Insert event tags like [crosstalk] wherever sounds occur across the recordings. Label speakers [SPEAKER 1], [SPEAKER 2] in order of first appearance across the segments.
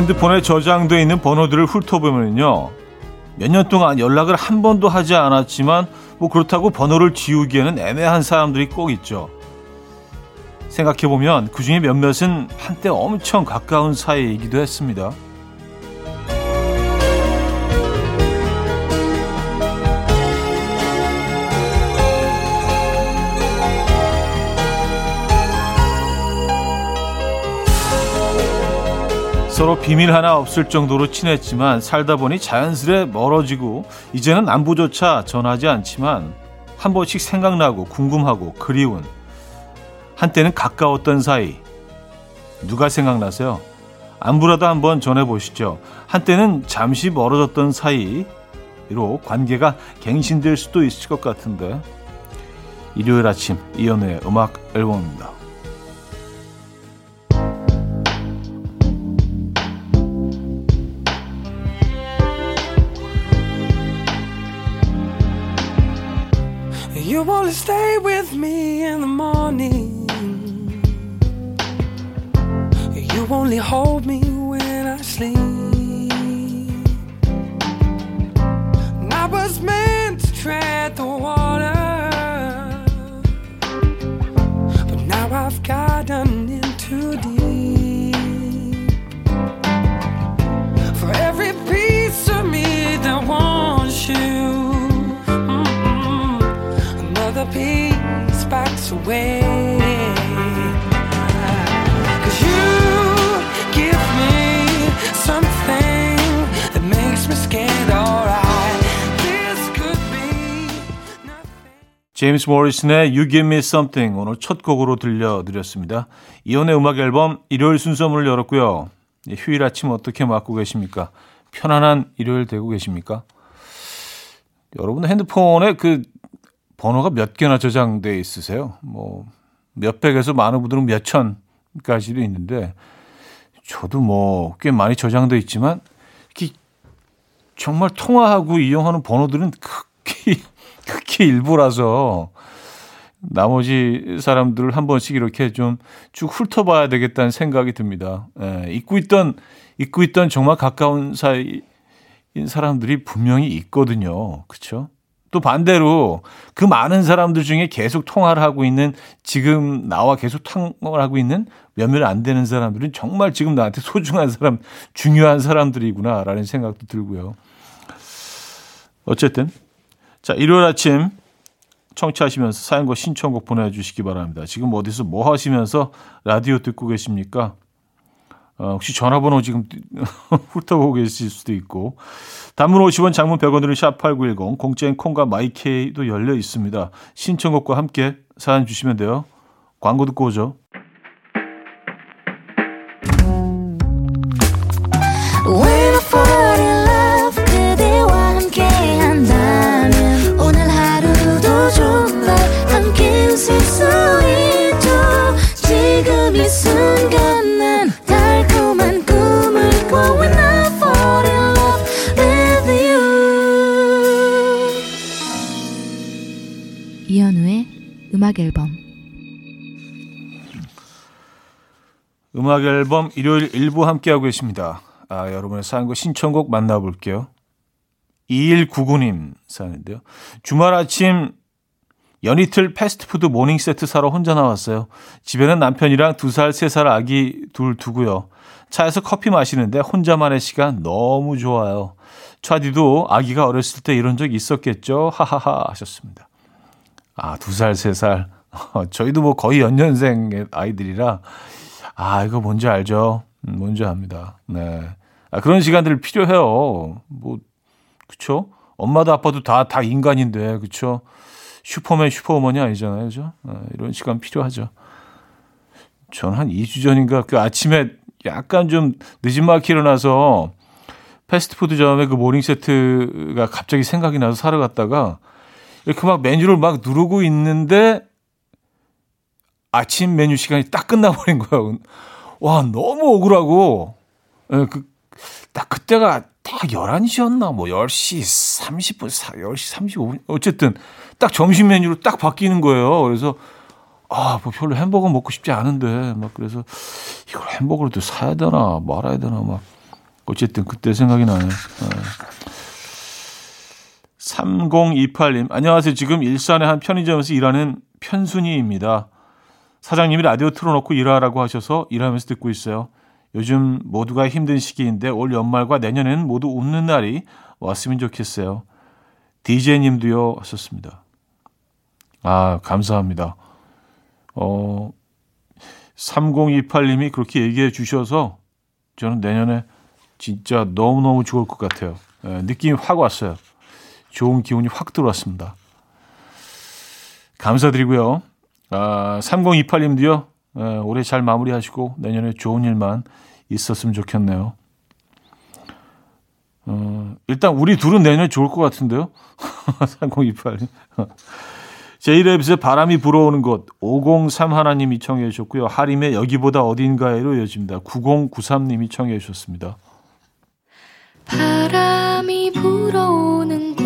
[SPEAKER 1] 핸드폰에 저장돼 있는 번호들을 훑어보면요. 몇 년 동안 연락을 한 번도 하지 않았지만 뭐 그렇다고 번호를 지우기에는 애매한 사람들이 꼭 있죠. 생각해보면 그 중에 몇몇은 한때 엄청 가까운 사이이기도 했습니다. 서로 비밀 하나 없을 정도로 친했지만 살다 보니 자연스레 멀어지고 이제는 안부조차 전하지 않지만 한 번씩 생각나고 궁금하고 그리운 한때는 가까웠던 사이 누가 생각나세요? 안부라도 한번 전해보시죠. 한때는 잠시 멀어졌던 사이로 관계가 갱신될 수도 있을 것 같은데 일요일 아침 이연우의 음악 앨범입니다. Wanna stay with me in the morning. You only hold me when I sleep. I was meant to tread the water. But now I've gotten 제임스 모리슨의 You Give Me Something 오늘 첫 곡으로 들려드렸습니다. 이혼의 음악 앨범 일요일 순서 문을 열었고요. 휴일 아침 어떻게 맞고 계십니까? 편안한 일요일 되고 계십니까? 여러분 핸드폰에 그 번호가 몇 개나 저장돼 있으세요? 뭐 몇백에서 많은 분들은 몇 천까지도 있는데 저도 뭐 꽤 많이 저장돼 있지만 이렇게 정말 통화하고 이용하는 번호들은 극히 [laughs] 극히 일부라서 나머지 사람들을 한 번씩 이렇게 좀 쭉 훑어봐야 되겠다는 생각이 듭니다. 예, 잊고 있던 잊고 있던 정말 가까운 사이인 사람들이 분명히 있거든요. 그렇죠? 또 반대로 그 많은 사람들 중에 계속 통화를 하고 있는 지금 나와 계속 통화를 하고 있는 몇몇 안 되는 사람들은 정말 지금 나한테 소중한 사람, 중요한 사람들이구나라는 생각도 들고요. 어쨌든 자 일요일 아침 청취하시면서 사연과 신청곡 보내주시기 바랍니다. 지금 어디서 뭐 하시면서 라디오 듣고 계십니까? 어, 혹시 전화번호 지금 [laughs] 훑어보고 계실 수도 있고 단문 50원 장문 100원으로 샵8910 공짜인 콩과 마이케이도 열려 있습니다. 신청곡과 함께 사연 주시면 돼요. 광고 듣고 오죠. 음악 앨범 일요일 일부 함께하고 계십니다. 아, 여러분의 사연과 신청곡 만나볼게요. 2199님 사연인데요. 주말 아침 연이틀 패스트푸드 morning 세트 사러 혼자 나왔어요. 집에는 남편이랑 두 살, 세살 아기 둘 두고요. 차에서 커피 마시는데 혼자만의 시간 너무 좋아요. 차디도 아기가 어렸을 때 이런 적 있었겠죠? 하하하 하셨습니다. 아, 두 살, 세 살. [laughs] 저희도 뭐 거의 연년생 아이들이라, 아, 이거 뭔지 알죠? 음, 뭔지 압니다. 네. 아, 그런 시간들 필요해요. 뭐, 그쵸? 엄마도 아빠도 다, 다 인간인데, 그쵸? 슈퍼맨, 슈퍼우먼이 아니잖아요. 그죠? 아, 이런 시간 필요하죠. 전 한 2주 전인가 그 아침에 약간 좀 느지막이 일어나서 패스트푸드점에 그 morning 세트가 갑자기 생각이 나서 사러 갔다가 이렇게 막 메뉴를 막 누르고 있는데 아침 메뉴 시간이 딱 끝나버린 거예요. 와, 너무 억울하고, 예, 그, 딱 그때가 딱 11시였나, 뭐 10시 30분, 10시 35분, 어쨌든 딱 점심 메뉴로 딱 바뀌는 거예요. 그래서, 아, 뭐 별로 햄버거 먹고 싶지 않은데, 막 그래서 이걸 햄버거를 또 사야 되나 말아야 되나 막 어쨌든 그때 생각이 나네요. 어. 3028님, 안녕하세요. 지금 일산의 한 편의점에서 일하는 편순이입니다. 사장님이 라디오 틀어놓고 일하라고 하셔서 일하면서 듣고 있어요. 요즘 모두가 힘든 시기인데 올 연말과 내년에는 모두 웃는 날이 왔으면 좋겠어요. DJ님도요 하셨습니다. 아, 감사합니다. 어, 3028님이 그렇게 얘기해 주셔서 저는 내년에 진짜 너무너무 좋을 것 같아요. 예, 느낌이 확 왔어요. 좋은 기운이 확 들어왔습니다. 감사드리고요. 아, 3028님도요, 예, 올해 잘 마무리하시고 내년에 좋은 일만 있었으면 좋겠네요. 어, 일단 우리 둘은 내년에 좋을 것 같은데요. [laughs] 3028님. 제이랩스의 바람이 불어오는 곳 503 하나님이 청해 주셨고요. 하림의 여기보다 어딘가에로 이어집니다. 9093님이 청해 주셨습니다. 바람이 불어오는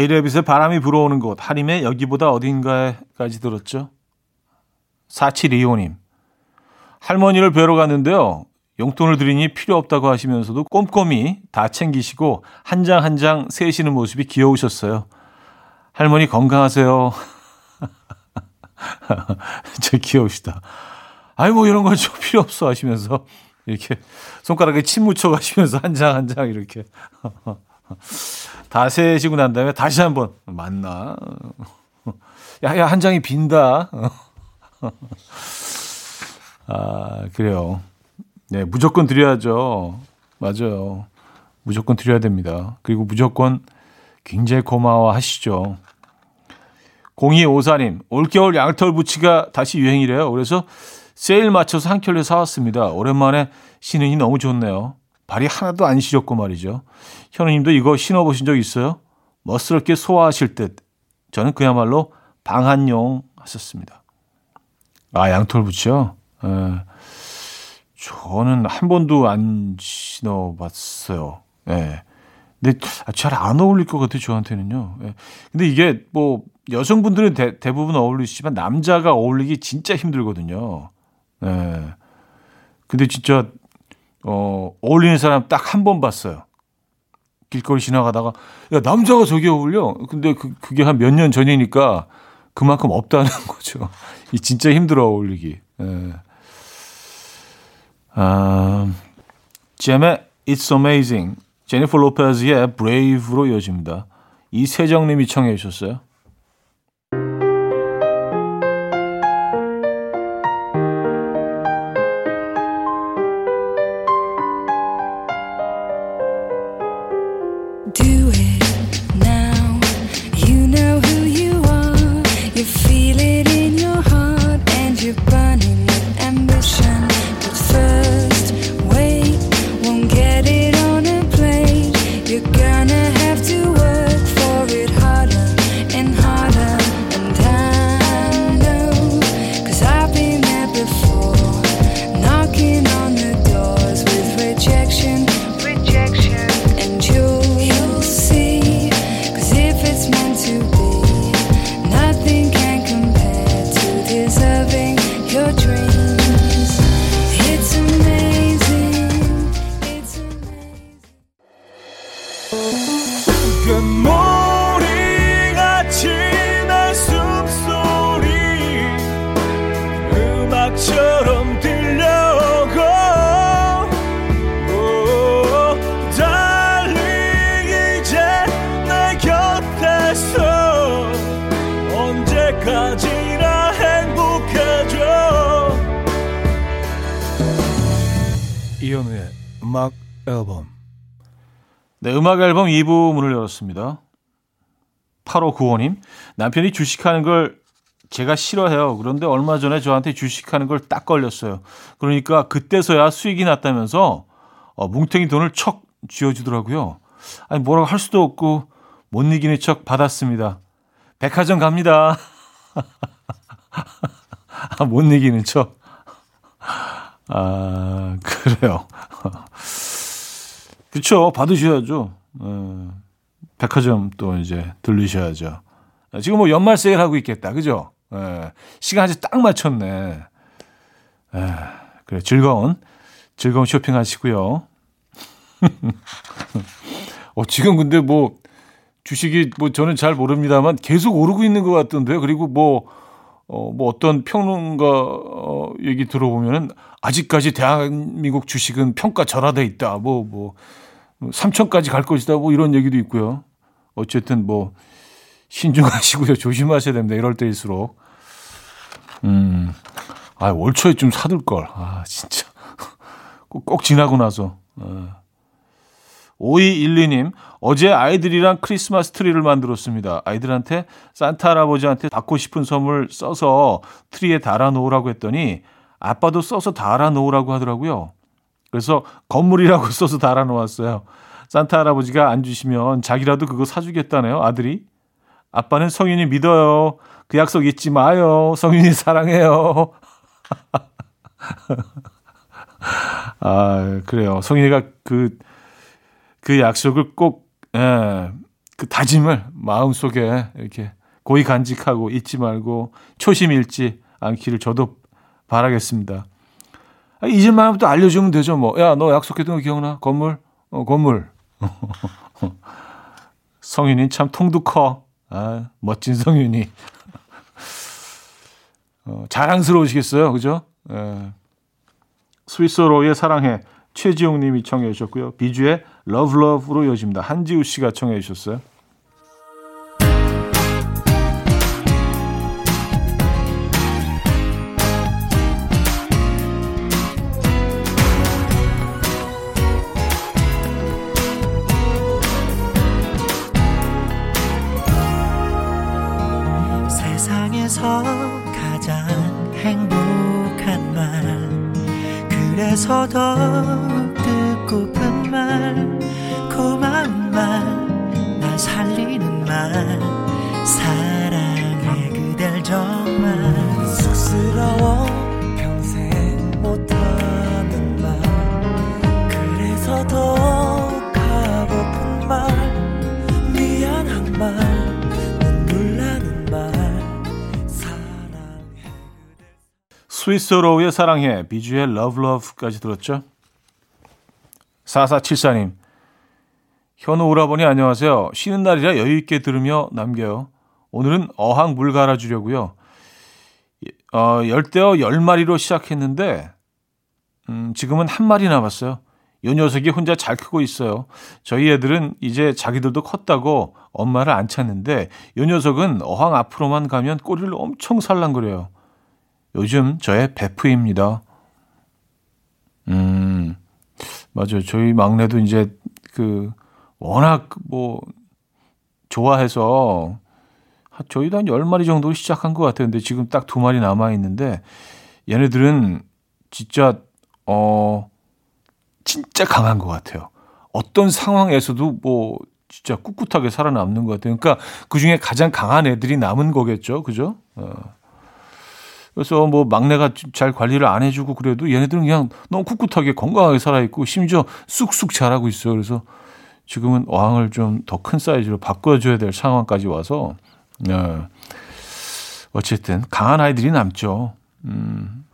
[SPEAKER 1] 제이레빗의 바람이 불어오는 곳, 하림의 여기보다 어딘가에까지 들었죠. 4725님. 할머니를 뵈러 갔는데요. 용돈을 드리니 필요 없다고 하시면서도 꼼꼼히 다 챙기시고 한 장 한 장 세시는 모습이 귀여우셨어요. 할머니 건강하세요. [laughs] 제 귀여우시다. 아이 뭐 이런 건 좀 필요 없어 하시면서 이렇게 손가락에 침 묻혀 가시면서 한 장 한 장 이렇게 [laughs] 다 세시고 난 다음에 다시 한번 맞나? 야 야 [laughs] 한 장이 빈다. [laughs] 아 그래요. 네 무조건 드려야죠. 맞아요. 무조건 드려야 됩니다. 그리고 무조건 굉장히 고마워 하시죠. 0254님, 올겨울 양털 부치가 다시 유행이래요. 그래서 세일 맞춰서 한 켤레 사왔습니다. 오랜만에 신으니 너무 좋네요. 발이 하나도 안 시렸고 말이죠. 현우님도 이거 신어보신 적 있어요? 멋스럽게 소화하실 듯. 저는 그야말로 방한용 하셨습니다. 아, 양털 부츠요? 예. 저는 한 번도 안 신어봤어요. 예. 근데 잘 안 어울릴 것 같아요, 저한테는요. 예. 근데 이게 뭐 여성분들은 대, 대부분 어울리시지만 남자가 어울리기 진짜 힘들거든요. 예. 근데 진짜 어, 어울리는 사람 딱 한 번 봤어요. 길거리 지나가다가 야 남자가 저기 어울려. 근데 그, 그게 한 몇 년 전이니까 그만큼 없다는 [laughs] 거죠. 이 진짜 힘들어 어울리기. 예. 아, 잼의 It's Amazing, 제니퍼 로페즈의 Brave로 이어집니다. 이세정님이 청해 주셨어요. 음악 앨범 2부 문을 열었습니다. 8595님 남편이 주식하는 걸 제가 싫어해요. 그런데 얼마 전에 저한테 주식하는 걸 딱 걸렸어요. 그러니까 그때서야 수익이 났다면서 어, 뭉탱이 돈을 척 쥐어주더라고요. 아니 뭐라고 할 수도 없고 못 이기는 척 받았습니다. 백화점 갑니다. 아, [laughs] 못 이기는 척. 아, 그래요. [laughs] 그쵸. 받으셔야죠. 어, 백화점 또 이제 들르셔야죠. 지금 뭐 연말 세일 하고 있겠다. 그죠? 예, 시간 아주 딱 맞췄네. 예, 그래. 즐거운, 즐거운 쇼핑 하시고요. [laughs] 어, 지금 근데 뭐, 주식이 뭐 저는 잘 모릅니다만 계속 오르고 있는 것 같던데요. 그리고 뭐, 어, 뭐 어떤 평론가 어, 얘기 들어보면은 아직까지 대한민국 주식은 평가 절하돼 있다. 뭐, 뭐, 3천까지 갈 것이다. 뭐 이런 얘기도 있고요. 어쨌든 뭐, 신중하시고요. [laughs] 조심하셔야 됩니다. 이럴 때일수록. 음, 아, 올 초에 좀 사둘 걸. 아, 진짜. [laughs] 꼭, 꼭 지나고 나서. 아. 5212님, 어제 아이들이랑 크리스마스 트리를 만들었습니다. 아이들한테 산타 할아버지한테 받고 싶은 선물 써서 트리에 달아 놓으라고 했더니 아빠도 써서 달아 놓으라고 하더라고요. 그래서 건물이라고 [laughs] 써서 달아놓았어요. 산타 할아버지가 안 주시면 자기라도 그거 사주겠다네요, 아들이. 아빠는 성윤이 믿어요. 그 약속 잊지 마요. 성윤이 사랑해요. [laughs] 아, 그래요. 성윤이가 그, 그 약속을 꼭, 예, 그 다짐을 마음속에 이렇게 고이 간직하고 잊지 말고 초심 잃지 않기를 저도 바라겠습니다. 아, 이제만부터 알려주면 되죠, 뭐. 야, 너 약속했던 거 기억나? 건물? 어, 건물. [laughs] 성윤이 참 통도 커. 아, 멋진 성윤이. 어, 자랑스러우시겠어요, 그죠? 예. 스위스로의 사랑해 최지용 님이 청해 주셨고요. 비쥬의 Love Love로 이어집니다. 한지우 씨가 청해 주셨어요. 세상에서 가장 행복한 말. 그래서 더 듣고픈 말. 고마운 말 날 살리는 말. 사랑해 그댈 정말. 쑥스러워 평생 못하는 말. 그래서 더 가고픈 말. 미안한 말 스위스로우의 사랑해, 비주의 Love Love까지 들었죠? 4474님. 현우 오라버니 안녕하세요. 쉬는 날이라 여유있게 들으며 남겨요. 오늘은 어항 물 갈아주려고요. 어, 열대어 10마리로 시작했는데, 음, 지금은 한 마리 남았어요. 요 녀석이 혼자 잘 크고 있어요. 저희 애들은 이제 자기들도 컸다고 엄마를 안 찾는데, 요 녀석은 어항 앞으로만 가면 꼬리를 엄청 살랑거려요. 요즘 저의 베프입니다. 음, 맞아요. 저희 막내도 이제 그 워낙 뭐 좋아해서 저희도 한 10마리 정도로 시작한 것 같아요. 근데 지금 딱 두 마리 남아 있는데 얘네들은 진짜 어 진짜 강한 것 같아요. 어떤 상황에서도 뭐 진짜 꿋꿋하게 살아남는 것 같아요. 그러니까 그 중에 가장 강한 애들이 남은 거겠죠. 그죠? 어. 그래서 뭐 막내가 잘 관리를 안 해주고 그래도 얘네들은 그냥 너무 꿋꿋하게 건강하게 살아있고 심지어 쑥쑥 자라고 있어요. 그래서 지금은 어항을 좀 더 큰 사이즈로 바꿔줘야 될 상황까지 와서, 네. 어쨌든 강한 아이들이 남죠. 음,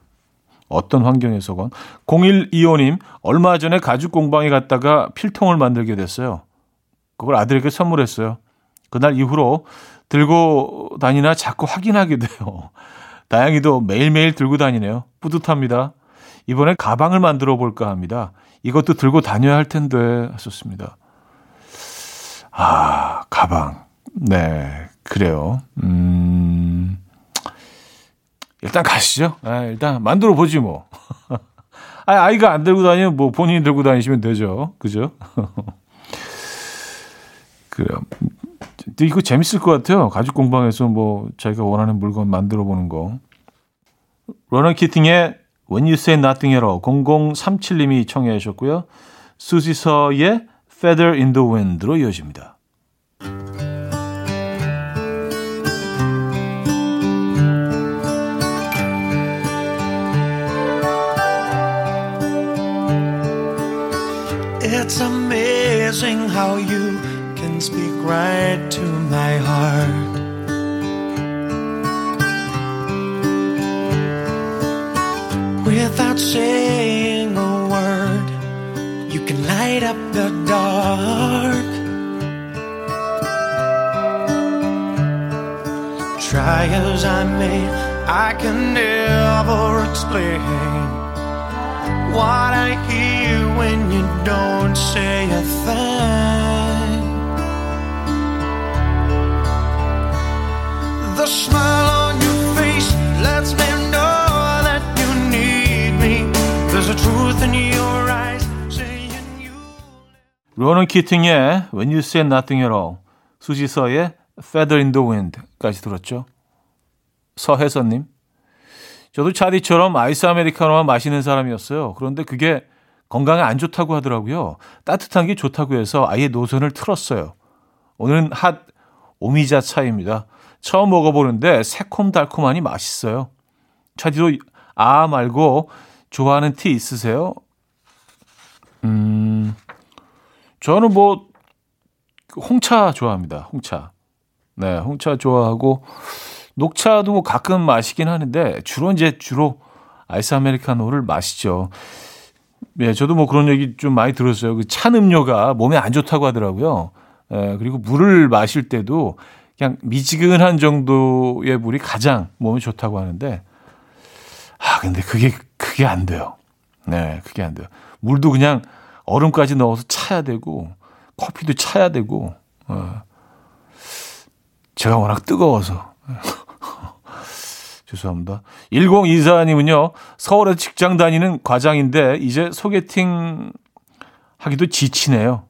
[SPEAKER 1] 어떤 환경에서건. 0125님, 얼마 전에 가죽 공방에 갔다가 필통을 만들게 됐어요. 그걸 아들에게 선물했어요. 그날 이후로 들고 다니나 자꾸 확인하게 돼요. 다행히도 매일매일 들고 다니네요. 뿌듯합니다. 이번에 가방을 만들어 볼까 합니다. 이것도 들고 다녀야 할 텐데 하셨습니다. 아, 가방. 네, 그래요. 음, 일단 가시죠. 아, 일단 만들어 보지 뭐. [laughs] 아, 아이가 안 들고 다니면 뭐 본인이 들고 다니시면 되죠. 그죠? [laughs] 그래요. 이거 재밌을 것 같아요. 가죽 공방에서 뭐 자기가 원하는 물건 만들어 보는 거. 러너 키팅의 When You Say Nothing at All 0037님이 청해 주셨고요. 수지서의 Feather in the Wind로 이어집니다. It's amazing how you speak right to my heart. Without saying a word, you can light up the dark. Try as I may, I can never explain what I hear when you don't say a thing. 로넌 키팅의 When You Say Nothing at All, 수지서의 Feather in the Wind까지 들었죠. 서혜선님. 저도 차디처럼 아이스 아메리카노만 마시는 사람이었어요. 그런데 그게 건강에 안 좋다고 하더라고요. 따뜻한 게 좋다고 해서 아예 노선을 틀었어요. 오늘은 핫 오미자 차입니다. 처음 먹어보는데 새콤달콤하니 맛있어요. 차디도 아 말고 좋아하는 티 있으세요? 음, 저는 뭐 홍차 좋아합니다. 홍차. 네, 홍차 좋아하고 녹차도 뭐 가끔 마시긴 하는데 주로 이제 주로 아이스 아메리카노를 마시죠. 예, 저도 뭐 그런 얘기 좀 많이 들었어요. 그 찬 음료가 몸에 안 좋다고 하더라고요. 예, 그리고 물을 마실 때도 그냥 미지근한 정도의 물이 가장 몸에 좋다고 하는데, 아, 근데 그게, 그게 안 돼요. 네, 그게 안 돼요. 물도 그냥 얼음까지 넣어서 차야 되고, 커피도 차야 되고, 어. 제가 워낙 뜨거워서. [laughs] 죄송합니다. 1024님은요, 서울에 직장 다니는 과장인데, 이제 소개팅 하기도 지치네요.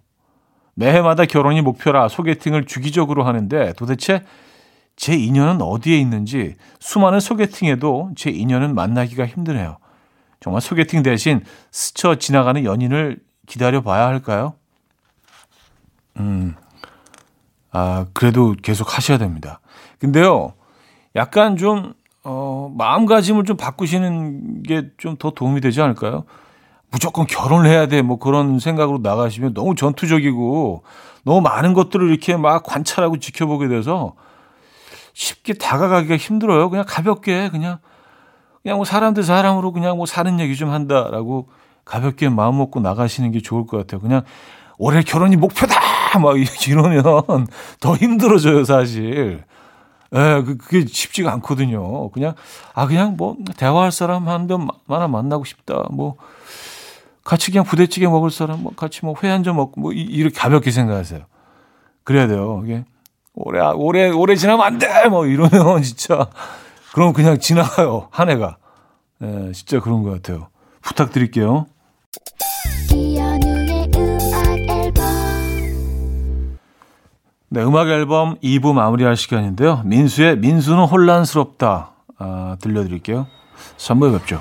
[SPEAKER 1] 매해마다 결혼이 목표라 소개팅을 주기적으로 하는데, 도대체 제 인연은 어디에 있는지, 수많은 소개팅에도 제 인연은 만나기가 힘드네요. 정말 소개팅 대신 스쳐 지나가는 연인을 기다려 봐야 할까요? 음, 아, 그래도 계속 하셔야 됩니다. 근데요, 약간 좀, 어, 마음가짐을 좀 바꾸시는 게 좀 더 도움이 되지 않을까요? 무조건 결혼을 해야 돼. 뭐 그런 생각으로 나가시면 너무 전투적이고 너무 많은 것들을 이렇게 막 관찰하고 지켜보게 돼서 쉽게 다가가기가 힘들어요. 그냥 가볍게 그냥 그냥 뭐 사람 들 사람으로 그냥 뭐 사는 얘기 좀 한다라고 가볍게 마음 먹고 나가시는 게 좋을 것 같아요. 그냥 올해 결혼이 목표다 막 [laughs] 이러면 더 힘들어져요 사실. 예, 그, 그게 쉽지가 않거든요. 그냥, 아, 그냥 뭐, 대화할 사람 한 명 만나 만나고 싶다. 뭐, 같이 그냥 부대찌개 먹을 사람, 뭐, 같이 뭐, 회 한 점 먹고, 뭐, 이렇게 가볍게 생각하세요. 그래야 돼요. 이게, 오래, 오래, 오래 지나면 안 돼! 뭐, 이러면 [laughs] 진짜, 그럼 그냥 지나가요. 한 해가. 예, 진짜 그런 것 같아요. 부탁드릴게요. 네, 음악 앨범 2부 마무리할 시간인데요. 민수의 민수는 혼란스럽다 아, 들려드릴게요. 3부에 뵙죠.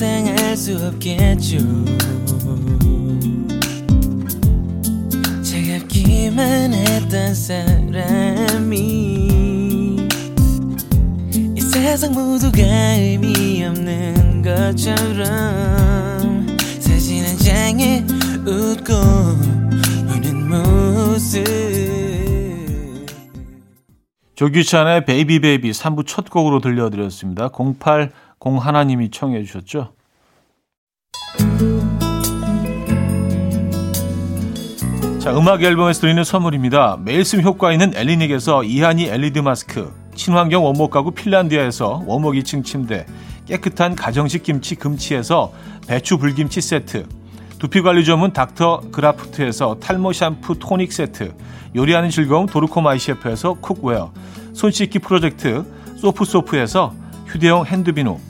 [SPEAKER 2] 날을 상상할 수 없겠죠. 차갑기만 했던 사람이 이 세상 모두가 의미 없는 것처럼 사진 한 장에 웃고 우는 모습
[SPEAKER 1] 조규찬의 Baby Baby 3부 첫 곡으로 들려드렸습니다. 08 공 하나님이 청해 주셨죠. 자, 음악 앨범에서 드리는 선물입니다. 매일 쓴 효과 있는 엘리닉에서 이하니 LED 마스크, 친환경 원목 가구 핀란디아에서 원목 2층 침대, 깨끗한 가정식 김치 금치에서 배추 불김치 세트, 두피 관리 전문 닥터 그라프트에서 탈모 샴푸 토닉 세트, 요리하는 즐거움 도르코 마이셰프에서 cookware, 손 씻기 프로젝트 소프소프에서 휴대용 핸드비누,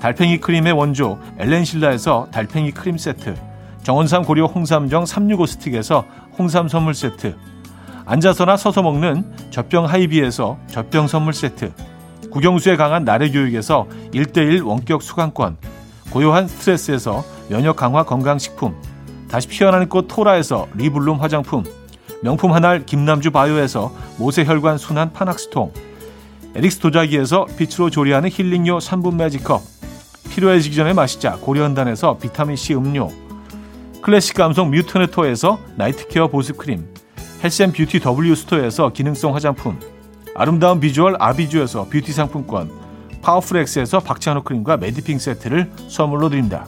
[SPEAKER 1] 달팽이 크림의 원조 엘렌실라에서 달팽이 크림 세트, 정원삼 고려 홍삼정 365 스틱에서 홍삼 선물 세트, 앉아서나 서서 먹는 젖병 하이비에서 젖병 선물 세트, 국영수에 강한 나래 교육에서 1대1 원격 수강권, 고요한 스트레스에서 면역 강화 건강식품, 다시 피어나는 꽃 토라에서 리블룸 화장품, 명품 한알 김남주 바이오에서 모세혈관 순환 파낙스통, 에릭스 도자기에서 빛으로 조리하는 힐링요 3분 매직컵, 필요해지기 전에 마시자. 고려은단에서 비타민C 음료, 클래식 감성 뮤트네토에서 night care 보습크림, health and beauty W 스토어에서 기능성 화장품, 아름다운 비주얼 아비주에서 뷰티 상품권, 파워풀엑스에서 박찬호 크림과 메디핑 세트를 선물로 드립니다.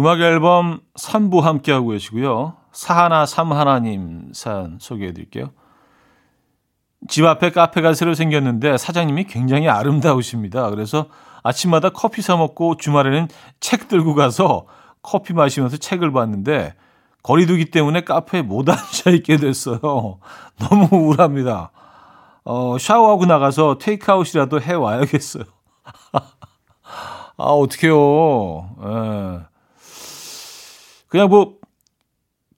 [SPEAKER 3] 음악 앨범
[SPEAKER 1] 3부 함께하고 계시고요. 사하나 삼하나님 사연 소개해 드릴게요. 집 앞에 카페가 새로 생겼는데 사장님이 굉장히 아름다우십니다. 그래서 아침마다 커피 사 먹고 주말에는 책 들고 가서 커피 마시면서 책을 봤는데 거리두기 때문에 카페에 못 앉아 있게 됐어요. [laughs] 너무 우울합니다. 어, 샤워하고 나가서 테이크아웃이라도 해 와야겠어요. [laughs] 아, 어떡해요. 예. 그냥 뭐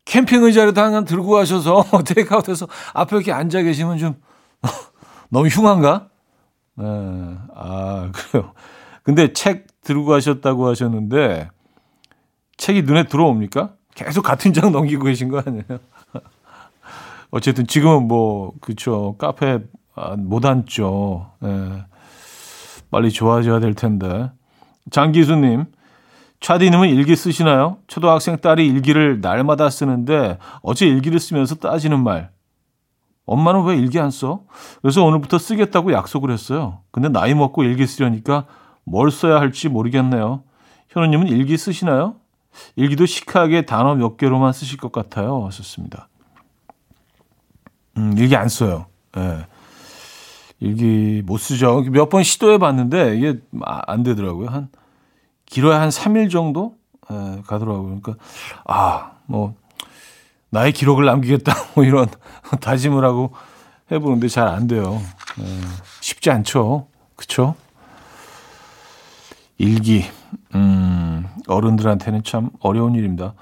[SPEAKER 1] 캠핑 의자라도 하나 들고 가셔서 [laughs] 테이크아웃해서 앞에 이렇게 앉아 계시면 좀 [laughs] 너무 흉한가? 네. 아, 그래요. 근데 책 들고 가셨다고 하셨는데 책이 눈에 들어옵니까? 계속 같은 장 넘기고 계신 거 아니에요? [laughs] 어쨌든 지금은 뭐 그쵸 카페 아, 못 앉죠. 예. 빨리 좋아져야 될 텐데. 장기수님, 차디님은 일기 쓰시나요? 초등학생 딸이 일기를 날마다 쓰는데 어제 일기를 쓰면서 따지는 말. 엄마는 왜 일기 안 써? 그래서 오늘부터 쓰겠다고 약속을 했어요. 근데 나이 먹고 일기 쓰려니까 뭘 써야 할지 모르겠네요. 현우님은 일기 쓰시나요? 일기도 시크하게 단어 몇 개로만 쓰실 것 같아요. 썼습니다. 음, 일기 안 써요. 예. 일기 못 쓰죠. 몇 번 시도해 봤는데 이게 안 되더라고요. 한 길어야 한 3일 정도 예, 가더라고요. 그러니까 아, 뭐 나의 기록을 남기겠다 [laughs] 뭐 이런 [laughs] 다짐을 하고 해 보는데 잘 안 돼요. 예, 쉽지 않죠. 그렇죠? 일기. 음, 어른들한테는 참 어려운 일입니다.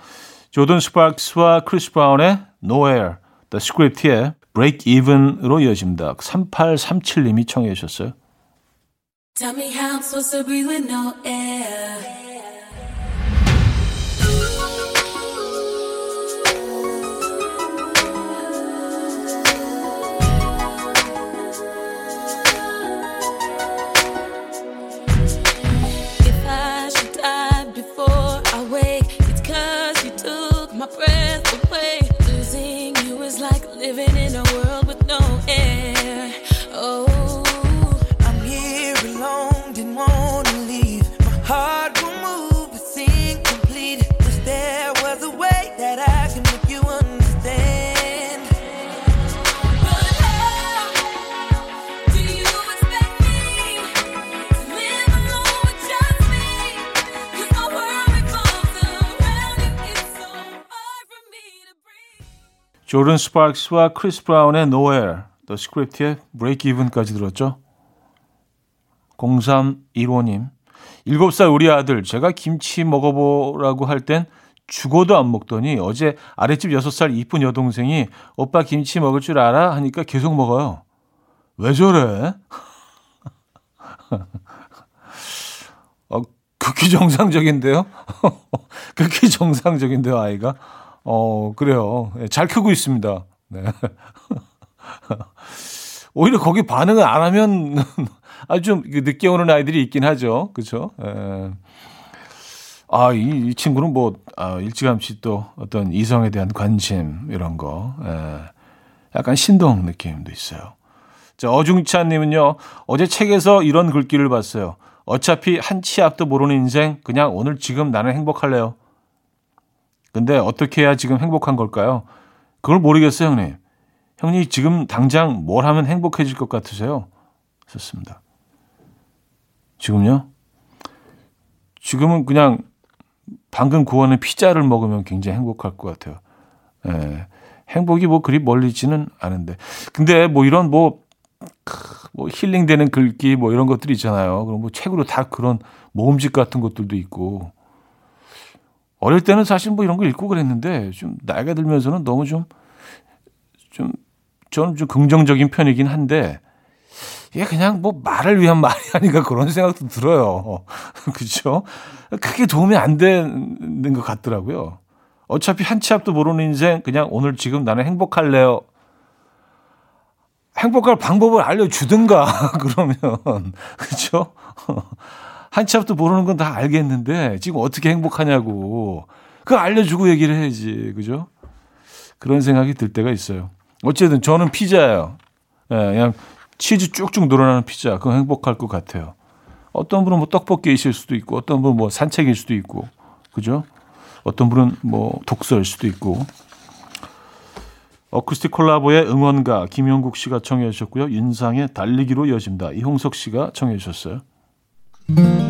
[SPEAKER 1] 조던 스파크스와 크리스 브라운의 Nowhere, The Script의 Break Even으로 이어집니다. 3837님이 청해 주셨어요.
[SPEAKER 4] Tell me how I'm supposed to breathe with no air.
[SPEAKER 1] 조던 스파크스와 크리스 브라운의 No Air, The Script의 Break Even까지 들었죠. 0315님, 7살 우리 아들, 제가 김치 먹어보라고 할 땐 죽어도 안 먹더니 어제 아랫집 6살 이쁜 여동생이 오빠 김치 먹을 줄 알아? 하니까 계속 먹어요. 왜 저래? [laughs] 어, 극히 정상적인데요? [laughs] 극히 정상적인데요, 아이가? 어, 그래요. 예, 잘 크고 있습니다. 네. [laughs] 오히려 거기 반응을 안 하면 [laughs] 아주 좀 늦게 오는 아이들이 있긴 하죠. 그죠? 예. 아, 이, 이 친구는 뭐, 아, 일찌감치 또 어떤 이성에 대한 관심, 이런 거. 예. 약간 신동 느낌도 있어요. 자, 어중찬 님은요, 어제 책에서 이런 글귀를 봤어요. 어차피 한 치 앞도 모르는 인생, 그냥 오늘 지금 나는 행복할래요. 근데 어떻게 해야 지금 행복한 걸까요? 그걸 모르겠어요, 형님. 형님 지금 당장 뭘 하면 행복해질 것 같으세요? 좋습니다. 지금요? 지금은 그냥 방금 구워낸 피자를 먹으면 굉장히 행복할 것 같아요. 예. 행복이 뭐 그리 멀리 있지는 않은데. 근데 뭐 이런 뭐, 크, 뭐 힐링되는 글귀 뭐 이런 것들이 있잖아요. 그럼 뭐 책으로 다 그런 모음집 같은 것들도 있고. 어릴 때는 사실 뭐 이런 거 읽고 그랬는데 좀 나이가 들면서는 너무 좀, 좀, 저는 좀 긍정적인 편이긴 한데 이게 그냥 뭐 말을 위한 [laughs] 말이 아닌가 그런 생각도 들어요. [laughs] 그렇죠? 크게 도움이 안 되는 것 같더라고요. 어차피 한 치 앞도 모르는 인생 그냥 오늘 지금 나는 행복할래요. 행복할 방법을 알려주든가 [laughs] 그러면 그렇죠? 한치 앞도 모르는 건 다 알겠는데 지금 어떻게 행복하냐고 그거 알려주고 얘기를 해야지 그죠? 그런 생각이 들 때가 있어요. 어쨌든 저는 피자예요. 예, 그냥 치즈 쭉쭉 늘어나는 피자 그거 행복할 것 같아요. 어떤 분은 뭐 떡볶이이실 수도 있고 어떤 분은 뭐 산책일 수도 있고 그죠? 어떤 분은 뭐 독서일 수도 있고 어쿠스틱 콜라보의 응원가 김영국 씨가 청해 주셨고요. 윤상의 달리기로 이어집니다. 이홍석 씨가 청해 주셨어요.
[SPEAKER 4] 그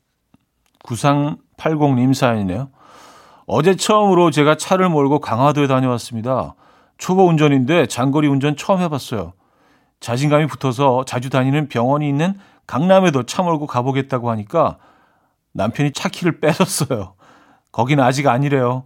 [SPEAKER 1] 9380님 사연이네요. 어제 처음으로 제가 차를 몰고 강화도에 다녀왔습니다. 초보 운전인데 장거리 운전 처음 해봤어요. 자신감이 붙어서 자주 다니는 병원이 있는 강남에도 차 몰고 가보겠다고 하니까 남편이 차 키를 뺏었어요. 거기는 아직 아니래요.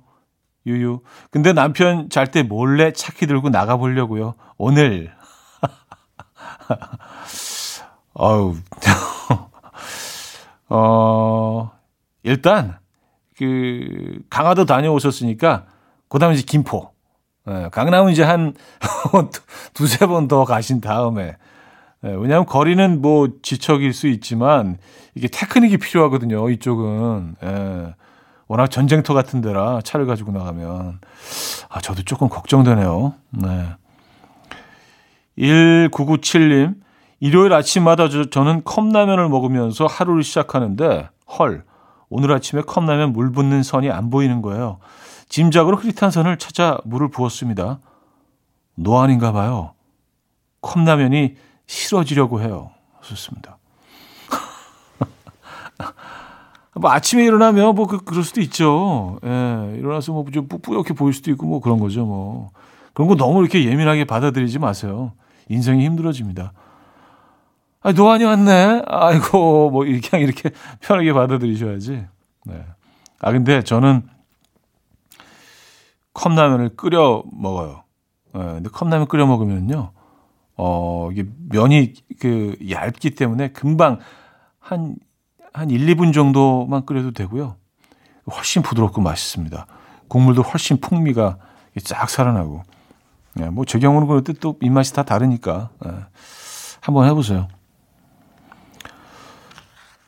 [SPEAKER 1] 유유. 근데 남편 잘 때 몰래 차 키 들고 나가보려고요. 오늘. [laughs] 아유. [laughs] 어, 일단, 그, 강화도 다녀오셨으니까, 그 다음에 이제 김포. 예, 강남은 이제 한 [laughs] 두세 번 더 가신 다음에, 예, 왜냐하면 거리는 뭐 지척일 수 있지만, 이게 테크닉이 필요하거든요, 이쪽은. 예, 워낙 전쟁터 같은 데라 차를 가지고 나가면. 아, 저도 조금 걱정되네요. 네. 1997님, 일요일 아침마다 저, 저는 컵라면을 먹으면서 하루를 시작하는데 헐 오늘 아침에 컵라면 물 붓는 선이 안 보이는 거예요. 짐작으로 흐릿한 선을 찾아 물을 부었습니다. 노안인가 봐요. 컵라면이 싫어지려고 해요. 좋습니다. [laughs] 뭐 아침에 일어나면 뭐 그, 그럴 수도 있죠. 예, 일어나서 뭐좀 뿌옇게 보일 수도 있고 뭐 그런 거죠. 뭐 그런 거 너무 이렇게 예민하게 받아들이지 마세요. 인생이 힘들어집니다. 아, 노안이 왔네. 아이고, 뭐, 그냥 이렇게 [laughs] 편하게 받아들이셔야지. 네. 아, 근데 저는 컵라면을 끓여 먹어요. 네, 근데 컵라면 끓여 먹으면요, 어, 이게 면이 그 얇기 때문에 금방 한, 한 1, 2분 정도만 끓여도 되고요. 훨씬 부드럽고 맛있습니다. 국물도 훨씬 풍미가 쫙 살아나고. 네, 뭐, 제 경우는 그럴 때 또 입맛이 다 다르니까. 네. 한번 해보세요.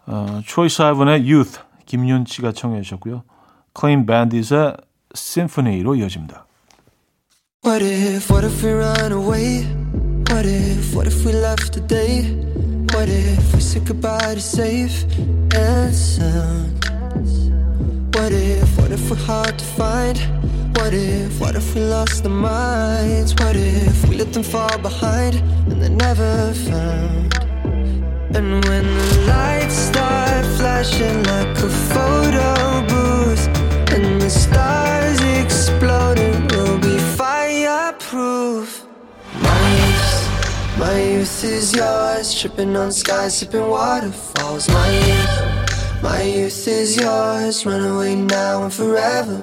[SPEAKER 1] 어, 초이스 아이번의 Youth 김윤치가 청해 주셨고요. 클린 밴디스의 심포니로 이어집니다.
[SPEAKER 5] What if, what if we run away? What if, what if we left today? What if we said goodbye to safe and sound? What if, what if we're hard to find? What if, what if we lost our minds? What if we let them fall behind and they're never found? And when the lights start flashing like a photo booth And the stars exploding, we'll be fireproof. My youth, my youth is yours Tripping on skies, sipping waterfalls. My youth, my youth is yours Run away now and forever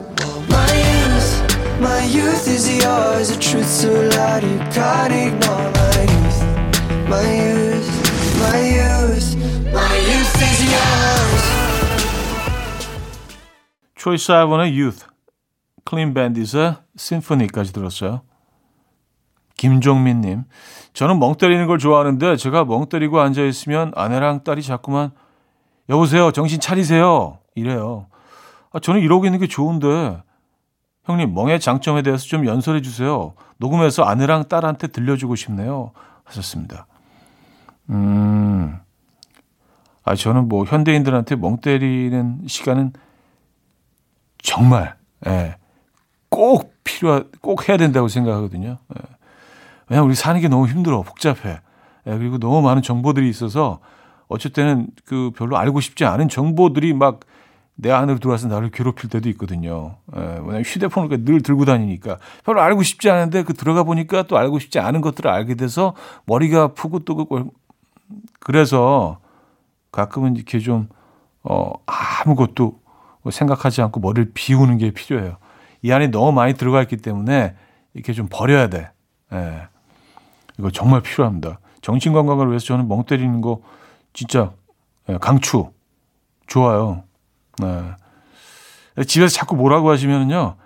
[SPEAKER 5] My youth, my youth is yours The truth so loud you can't ignore. My youth my youth,
[SPEAKER 1] 초이스 아이번의 Youth, 클린 밴디스의 심포니까지 들었어요. 김종민님, 저는 멍 때리는 걸 좋아하는데 제가 멍 때리고 앉아 있으면 아내랑 딸이 자꾸만 여보세요, 정신 차리세요 이래요. 아, 저는 이러고 있는 게 좋은데 형님 멍의 장점에 대해서 좀 연설해 주세요. 녹음해서 아내랑 딸한테 들려주고 싶네요. 하셨습니다. 음. 아, 저는 뭐 현대인들한테 멍 때리는 시간은 정말, 예, 꼭 필요하, 꼭 해야 된다고 생각하거든요. 예. 왜냐면 우리 사는 게 너무 힘들어, 복잡해. 예, 그리고 너무 많은 정보들이 있어서 때는 그 별로 알고 싶지 않은 정보들이 막 내 안으로 들어와서 나를 괴롭힐 때도 있거든요. 예, 왜냐면 휴대폰을 늘 들고 다니니까 별로 알고 싶지 않은데 그 들어가 보니까 또 알고 싶지 않은 것들을 알게 돼서 머리가 아프고 또 그 그래서 가끔은 이렇게 좀, 어, 아무것도 생각하지 않고 머리를 비우는 게 필요해요. 이 안에 너무 많이 들어가 있기 때문에 이렇게 좀 버려야 돼. 예. 이거 정말 필요합니다. 정신 건강을 위해서 저는 멍 때리는 거 진짜 예, 강추. 좋아요. 네. 집에서 자꾸 뭐라고 하시면은요.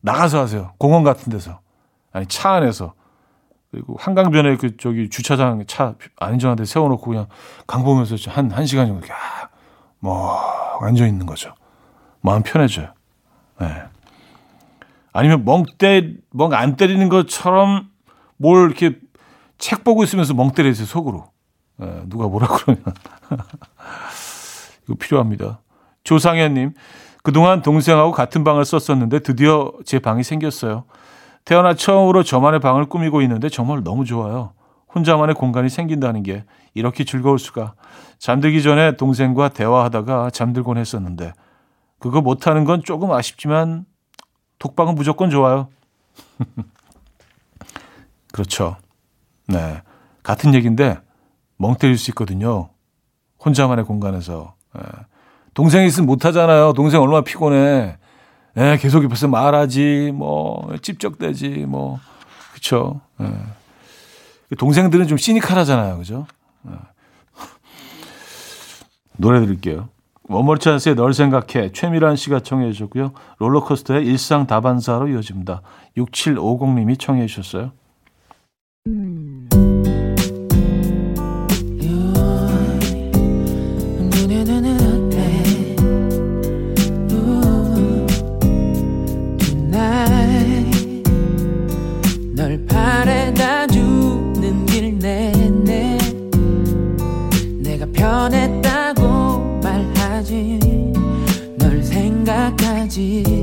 [SPEAKER 1] 나가서 하세요. 공원 같은 데서. 아니, 차 안에서. 그리고 한강변에 그 저기 주차장 차 안전한 데 세워놓고 그냥 강 보면서 한, 한 시간 정도, 야, 뭐, 앉아 있는 거죠. 마음 편해져요. 네. 아니면 멍 때, 멍 안 때리는 것처럼 뭘 이렇게 책 보고 있으면서 멍 때리세요, 속으로. 네, 누가 뭐라 그러면. [laughs] 이거 필요합니다. 조상현님, 그동안 동생하고 같은 방을 썼었는데 드디어 제 방이 생겼어요. 태어나 처음으로 저만의 방을 꾸미고 있는데 정말 너무 좋아요. 혼자만의 공간이 생긴다는 게 이렇게 즐거울 수가. 잠들기 전에 동생과 대화하다가 잠들곤 했었는데 그거 못하는 건 조금 아쉽지만 독방은 무조건 좋아요. [laughs] 그렇죠. 네. 같은 얘기인데 멍 때릴 수 있거든요. 혼자만의 공간에서. 예. 동생이 있으면 못하잖아요. 동생 얼마나 피곤해. 예, 계속 옆에서 말하지, 뭐, 찝쩍대지, 뭐. 그쵸. 예. 동생들은 좀 시니컬하잖아요. 그죠? 예. 노래 드릴게요. 원몰 찬스의 널 생각해 최미란 씨가 청해 주셨고요. 롤러코스터의 일상 다반사로 이어집니다. 6750님이 청해 주셨어요.
[SPEAKER 2] 널 생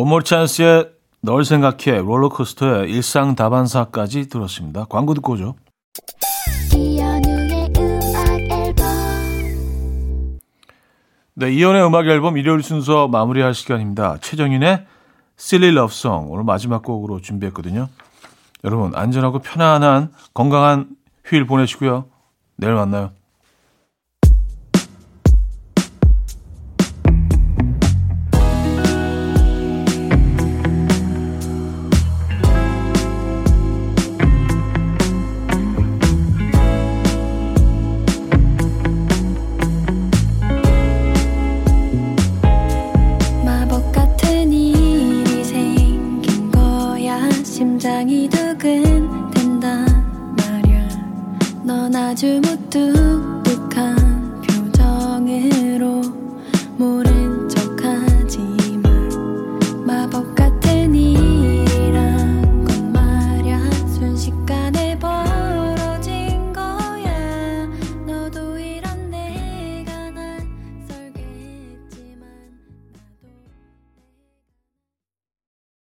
[SPEAKER 1] 원몰 찬스의 널 생각해 롤러코스터의 일상 다반사까지 들었습니다. 광고 듣고 오죠. 네, 이연의 음악 앨범 일요일 순서 마무리할 시간입니다. 최정윤의 Silly Love Song 오늘 마지막 곡으로 준비했거든요. 여러분 안전하고 편안한 건강한 휴일 보내시고요. 내일 만나요.